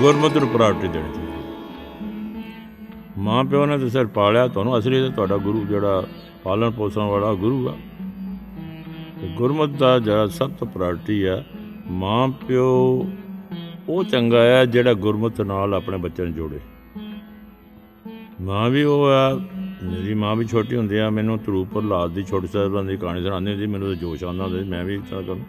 ਗੁਰਮਤਿ ਨੂੰ ਪ੍ਰਾਇੋਰਟੀ ਦੇਣੀ ਚਾਹੀਦੀ ਮਾਂ ਪਿਓ ਨੇ ਤਾਂ ਸਿਰ ਪਾਲਿਆ ਤੁਹਾਨੂੰ ਅਸਲੀ ਤਾਂ ਤੁਹਾਡਾ ਗੁਰੂ ਜਿਹੜਾ ਪਾਲਣ ਪੋਸ਼ਣ ਵਾਲਾ ਗੁਰੂ ਆ। ਤੇ ਗੁਰਮਤਿ ਦਾ ਜਿਹੜਾ ਸਭ ਤੋਂ ਪ੍ਰਾਇੋਰਟੀ ਆ ਮਾਂ ਪਿਓ ਉਹ ਚੰਗਾ ਆ ਜਿਹੜਾ ਗੁਰਮਤਿ ਨਾਲ ਆਪਣੇ ਬੱਚੇ ਨੂੰ ਜੋੜੇ। ਮਾਂ ਵੀ ਉਹ ਆ ਮੇਰੀ ਮਾਂ ਵੀ ਛੋਟੀ ਹੁੰਦੀ ਆ ਮੈਨੂੰ ਤਰੂਪਰ ਲਾਦ ਦੀ ਛੋਟੀ ਸਾਹਿਬਾਂ ਦੀ ਕਹਾਣੀ ਸੁਣਾਉਂਦੀ ਹੁੰਦੀ ਸੀ, ਮੈਨੂੰ ਤਾਂ ਜੋਸ਼ ਆਉਂਦਾ ਹੁੰਦਾ ਸੀ ਮੈਂ ਵੀ ਇਸ ਤਰ੍ਹਾਂ ਕਰੂੰ।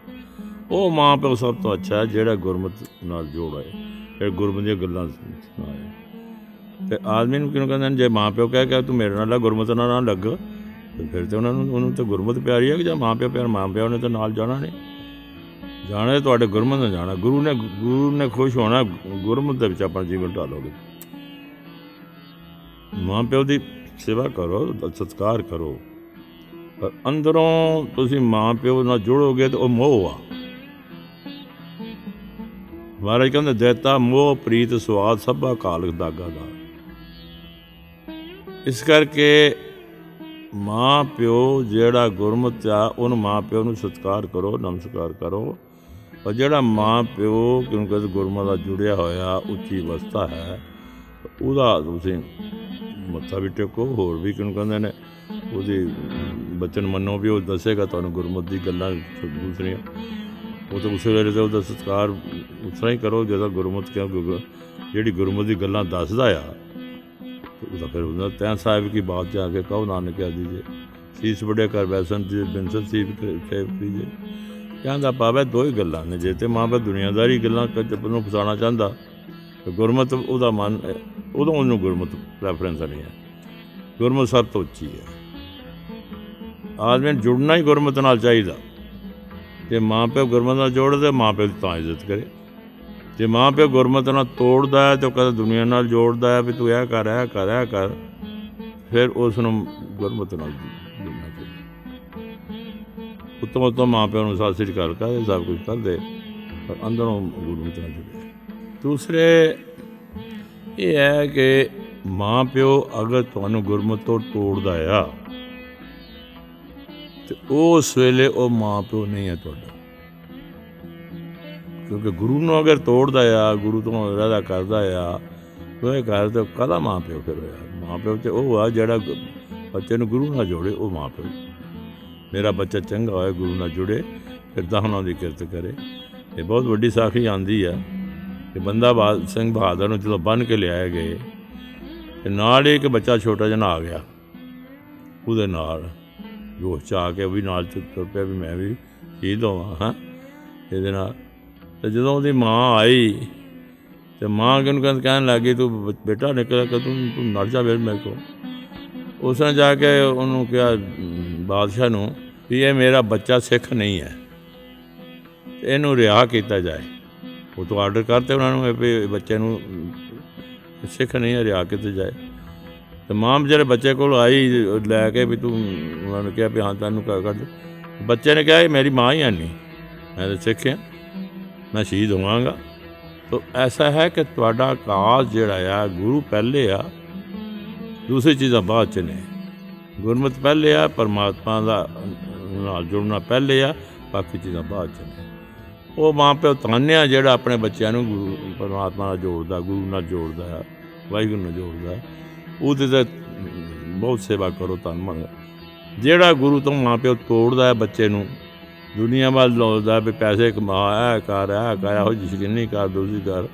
ਉਹ ਮਾਂ ਪਿਓ ਸਭ ਤੋਂ ਅੱਛਾ ਹੈ ਜਿਹੜਾ ਗੁਰਮਤਿ ਨਾਲ ਜੋੜਾਏ ਜਿਹੜਾ ਗੁਰਮਤਿ ਦੀਆਂ ਗੱਲਾਂ ਸੁਣਾਏ ਤੇ ਆਦਮੀ ਨੂੰ ਕਿਉਂ ਕਹਿੰਦੇ ਨੇ ਜੇ ਮਾਂ ਪਿਓ ਕਹਿ ਕੇ ਤੂੰ ਮੇਰੇ ਨਾਲ ਲੱਗ ਗੁਰਮਤਿ ਨਾਲ ਨਾ ਲੱਗ, ਤੇ ਫਿਰ ਤੇ ਉਹਨਾਂ ਨੂੰ, ਉਹਨੂੰ ਤਾਂ ਗੁਰਮਤਿ ਪਿਆਰੀ ਹੈ ਕਿ ਜਾਂ ਮਾਂ ਪਿਓ ਪਿਆਰ? ਮਾਂ ਪਿਓ ਨੇ ਤਾਂ ਨਾਲ ਜਾਣਾ ਨਹੀਂ। ਜਾਣਾ ਤਾਂ ਤੁਹਾਡੇ ਗੁਰਮਤਿ ਨਾਲ ਜਾਣਾ। ਗੁਰੂ ਨੇ ਗੁਰੂ ਨੇ ਖੁਸ਼ ਹੋਣਾ ਗੁਰਮਤਿ ਦੇ ਵਿੱਚ ਆਪਣਾ ਜੀਵਨ ਢਾਲੋਗੇ। ਮਾਂ ਪਿਓ ਦੀ ਸੇਵਾ ਕਰੋ, ਸਤਿਕਾਰ ਕਰੋ। ਪਰ ਅੰਦਰੋਂ ਤੁਸੀਂ ਮਾਂ ਪਿਓ ਨਾਲ ਜੁੜੋਗੇ ਤਾਂ ਉਹ ਮੋਹ ਆ। ਮਹਾਰਾਜ ਕਹਿੰਦੇ, ਦੇਤਾ ਮੋਹ, ਪ੍ਰੀਤ ਸਵਾਦ ਸਭਾ ਕਾਲਕ ਦਾਗਾ ਦਾ। ਇਸ ਕਰਕੇ ਮਾਂ ਪਿਓ ਜਿਹੜਾ ਗੁਰਮਤਿ ਆ, ਉਹਨੂੰ ਮਾਂ ਪਿਓ ਨੂੰ ਸਤਿਕਾਰ ਕਰੋ, ਨਮਸਕਾਰ ਕਰੋ। ਔਰ ਜਿਹੜਾ ਮਾਂ ਪਿਓ ਕਿਉਂਕਿ ਗੁਰਮਤਿ ਦਾ ਜੁੜਿਆ ਹੋਇਆ, ਉੱਚੀ ਅਵਸਥਾ ਹੈ, ਉਹਦਾ ਤੁਸੀਂ ਮੱਥਾ ਵੀ ਟੇਕੋ, ਹੋਰ ਵੀ ਕਿਉਂ ਕਹਿੰਦੇ ਨੇ, ਉਹਦੀ ਬਚਨ ਮੰਨੋ ਵੀ ਉਹ ਦੱਸੇਗਾ ਤੁਹਾਨੂੰ ਗੁਰਮਤਿ ਦੀ ਗੱਲਾਂ, ਦੂਸਰੀਆਂ। ਉਹ ਤਾਂ ਉਸੇ ਵੇਲੇ ਤੇ ਉਹਦਾ ਸਤਿਕਾਰ ਉਸ ਤਰ੍ਹਾਂ ਹੀ ਕਰੋ, ਜਿਹਦਾ ਗੁਰਮਤਿ ਕਿਉਂ ਗੁਰ- ਜਿਹੜੀ ਗੁਰਮਤਿ ਦੀ ਗੱਲਾਂ ਦੱਸਦਾ ਆ, ਤੇ ਉਹਦਾ ਫਿਰ ਉਹਨਾਂ ਤੈਂ ਸਾਹਿਬ ਕੀ ਬਾਤ ਜਾ ਕੇ ਕਹੋ ਨਾਨਕ ਆਦੀ ਜੇ। ਸੀਸ ਬੜੇ ਕਰ ਬੈਸਨ ਜੀ ਬਿਨਸਨ ਸੀ ਫੇਰ ਪੀਜੇ ਕਹਿੰਦਾ ਪਾਵੇ ਦੋ ਹੀ ਗੱਲਾਂ ਨੇ, ਜੇ ਤੇ ਮਾਂ ਬਾਪ ਦੁਨੀਆਦਾਰੀ ਗੱਲਾਂ ਕੱਜ ਨੂੰ ਫਸਾਉਣਾ ਚਾਹੁੰਦਾ, ਤੇ ਗੁਰਮਤਿ ਉਹਦਾ ਮਨ ਉਦੋਂ ਉਹਨੂੰ ਗੁਰਮਤਿ ਪ੍ਰੈਫਰੈਂਸ ਨਹੀਂ ਹੈ। ਗੁਰਮਤਿ ਸਭ ਤੋਂ ਉੱਚੀ ਹੈ। ਆਦਮੀ ਨੂੰ ਜੁੜਨਾ ਹੀ ਗੁਰਮਤਿ ਨਾਲ ਚਾਹੀਦਾ। ਜੇ ਮਾਂ ਪਿਓ ਗੁਰਮਤਿ ਨਾਲ ਜੋੜਦੇ ਮਾਂ ਪਿਓ ਦੀ ਤਾਂ ਇੱਜ਼ਤ ਕਰੇ। ਜੇ ਮਾਂ ਪਿਓ ਗੁਰਮਤਿ ਨਾਲ ਤੋੜਦਾ ਹੈ ਤੇ ਉਹ ਕਹਿੰਦਾ ਦੁਨੀਆ ਨਾਲ ਜੋੜਦਾ ਹੈ ਵੀ ਤੂੰ ਇਹ ਕਰ ਇਹ ਕਰ ਇਹ ਕਰ, ਫਿਰ ਉਸ ਨੂੰ ਗੁਰਮਤਿ ਨਾਲ ਜੁੜਨਾ ਚਾਹੀਦਾ। ਉਤਮ ਉਤਮ ਮਾਂ ਪਿਓ ਨੂੰ ਸਤਿ ਸ੍ਰੀ ਅਕਾਲ ਕਹਦੇ ਸਭ ਕੁਝ ਕਰਦੇ ਪਰ ਅੰਦਰੋਂ ਗੁਰਮਤਿ ਨਾਲ ਜੁੜੇ ਦੂਸਰੇ, ਇਹ ਹੈ ਕਿ ਮਾਂ ਪਿਓ ਅਗਰ ਤੁਹਾਨੂੰ ਗੁਰਮਤਿ ਤੋਂ ਤੋੜਦਾ ਆ ਤੇ ਉਸ ਵੇਲੇ ਉਹ ਮਾਂ ਪਿਓ ਨਹੀਂ ਹੈ ਤੁਹਾਡਾ। ਕਿਉਂਕਿ ਗੁਰੂ ਨੂੰ ਅਗਰ ਤੋੜਦਾ ਆ, ਗੁਰੂ ਤੋਂ ਇਰਾਦਾ ਕਰਦਾ ਆ, ਉਹ ਇਹ ਕਰ ਤੇ ਕਦਾ ਮਾਂ ਪਿਓ ਫਿਰ ਹੋਇਆ? ਮਾਂ ਪਿਓ ਤੇ ਉਹ ਆ ਜਿਹੜਾ ਗੁ- ਬੱਚੇ ਨੂੰ ਗੁਰੂ ਨਾਲ ਜੋੜੇ, ਉਹ ਮਾਂ ਪਿਓ ਮੇਰਾ ਬੱਚਾ ਚੰਗਾ ਹੋਏ ਗੁਰੂ ਨਾਲ ਜੁੜੇ, ਫਿਰ ਦਹਨਾਂ ਦੀ ਕਿਰਤ ਕਰੇ। ਇਹ ਬਹੁਤ ਵੱਡੀ ਸਾਖੀ ਆਂਦੀ ਆ ਕਿ ਬੰਦਾ ਬਹਾਦਰ ਸਿੰਘ ਬਹਾਦਰ ਨੂੰ ਜਦੋਂ ਬੰਨ ਕੇ ਲਿਆਏ ਗਏ, ਤੇ ਨਾਲ ਹੀ ਇੱਕ ਬੱਚਾ ਛੋਟਾ ਜਿਹਾ ਆ ਗਿਆ। ਉਹਦੇ ਨਾਲ ਜੋਸ਼ ਚ ਆ ਕੇ ਉਹ ਵੀ ਨਾਲ ਚ ਤੁਰ ਪਿਆ ਵੀ ਮੈਂ ਵੀ ਸ਼ਹੀਦ ਹੋਵਾਂ ਹਾਂ। ਇਹਦੇ ਨਾਲ ਤੇ ਜਦੋਂ ਉਹਦੀ ਮਾਂ ਆਈ ਤੇ ਮਾਂ ਕਿਹਨੂੰ ਕਹਿੰਦ ਕਹਿਣ ਲੱਗੀ ਤੂੰ ਬ- ਬੇਟਾ ਨਿਕਲ ਕਿ ਤੂੰ ਤੂੰ ਨੜ ਜਾ ਮੇਰੇ ਮੇਰੇ ਕੋਲ। ਉਸਨੇ ਜਾ ਕੇ ਉਹਨੂੰ ਕਿਹਾ ਅਮ, ਬਾਦਸ਼ਾਹ ਨੂੰ ਵੀ ਇਹ ਮੇਰਾ ਬੱਚਾ ਸਿੱਖ ਨਹੀਂ ਹੈ। ਤੇ ਇਹਨੂੰ ਰਿਹਾ ਕੀਤਾ ਜਾਏ। ਉਹ ਤੋਂ ਆਰਡਰ ਕਰਤੇ ਉਹਨਾਂ ਨੂੰ ਵੀ ਬੱਚੇ ਨੂੰ ਅਮ, ਸਿੱਖ ਨਹੀਂ ਹੈ ਰਿਹਾ ਕੀਤਾ ਜਾਏ। ਤੇ ਮਾਂ ਜਿਹੜੇ ਬੱਚੇ ਕੋਲ ਆਈ, ਲੈ ਕੇ ਵੀ ਤੂੰ ਉਹਨਾਂ ਨੂੰ ਕਿਹਾ ਵੀ ਹਾਂ, ਤੈਨੂੰ ਕਰ ਕਰ ਦੇ। ਬੱਚੇ ਨੇ ਕਿਹਾ ਇਹ ਮੇਰੀ ਮਾਂ ਹੀ ਹੈ ਨਹੀਂ ਮੈਂ ਤਾਂ ਸਿੱਖ ਹਾਂ ਮੈਂ ਸ਼ਹੀਦ ਹੋਵਾਂਗਾ। ਤੋ ਐਸਾ ਹੈ ਕਿ ਤੁਹਾਡਾ ਆਕਾਸ਼ ਜਿਹੜਾ ਆ, ਗੁਰੂ ਪਹਿਲੇ ਆ, ਦੂਸਰੀ ਚੀਜ਼ਾਂ ਬਾਅਦ ਚ ਨੇ। ਗੁਰਮਤਿ ਪਹਿਲੇ ਆ, ਪਰਮਾਤਮਾ ਦਾ ਨਾਲ ਜੁੜਨਾ ਪਹਿਲੇ ਆ, ਬਾਕੀ ਚੀਜ਼ਾਂ ਬਾਅਦ ਚ ਨੇ। ਉਹ ਮਾਂ ਪਿਓ ਤਾਨਿਆ ਜਿਹੜਾ ਆਪਣੇ ਬੱਚਿਆਂ ਨੂੰ ਗੁਰੂ, ਪਰਮਾਤਮਾ ਨਾਲ ਜੋੜਦਾ, ਗੁਰੂ ਨਾਲ ਜੋੜਦਾ ਆ ਵਾਹਿਗੁਰੂ ਨਾਲ ਜੋੜਦਾ। ਉਹਦੇ ਤੇ ਬਹੁਤ ਸੇਵਾ ਕਰੋ ਧੰਨ ਮੰਗ ਜਿਹੜਾ ਗੁਰੂ ਤੋਂ ਮਾਂ ਪਿਓ ਤੋੜਦਾ ਹੈ ਬੱਚੇ ਨੂੰ, ਦੁਨੀਆ ਵੱਲ ਲਾਉਂਦਾ ਵੀ ਪੈਸੇ ਕਮਾ, ਇਹ ਕਰ ਇਹ ਕਰ, ਇਹੋ ਜਿਹੀ ਸ਼ਕੀਨੀ ਕਰ, ਦੂਜੀ ਕਰ,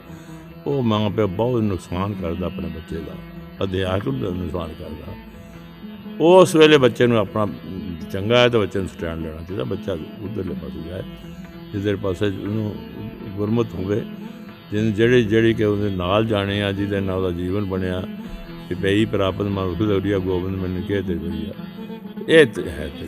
ਉਹ ਮਾਂ ਪਿਓ ਬਹੁਤ ਨੁਕਸਾਨ ਕਰਦਾ ਆਪਣੇ ਬੱਚੇ ਦਾ ਅਧਿਆਤਮ ਦਾ ਨੁਕਸਾਨ ਕਰਦਾ। ਉਸ ਵੇਲੇ ਬੱਚੇ ਨੂੰ ਆਪਣਾ ਚੰਗਾ ਹੈ ਤਾਂ ਬੱਚੇ ਨੂੰ ਸਟੈਂਡ ਲੈਣਾ ਚਾਹੀਦਾ, ਬੱਚਾ ਉਧਰਲੇ ਪਾਸੇ ਜਾਏ, ਜਿੱਧਰ ਪਾਸੇ ਉਹਨੂੰ ਗੁਰਮਤ ਹੋਵੇ, ਜਿਹਨ ਜਿਹੜੀ ਜਿਹੜੀ ਕਿ ਉਹਦੇ ਨਾਲ ਜਾਣੇ ਆ, ਜਿਹਦੇ ਨਾਲ ਉਹਦਾ ਜੀਵਨ ਬਣਿਆ ਕਿ ਪਈ ਪ੍ਰਾਪਤ ਮਨੁੱਖ ਦੌੜੀਆ ਗੋਬਿੰਦ ਮੈਨੂੰ ਕਹਿ ਤੇ ਬਈਆ ਇਹ ਤੇ ਹੈ ਤੇ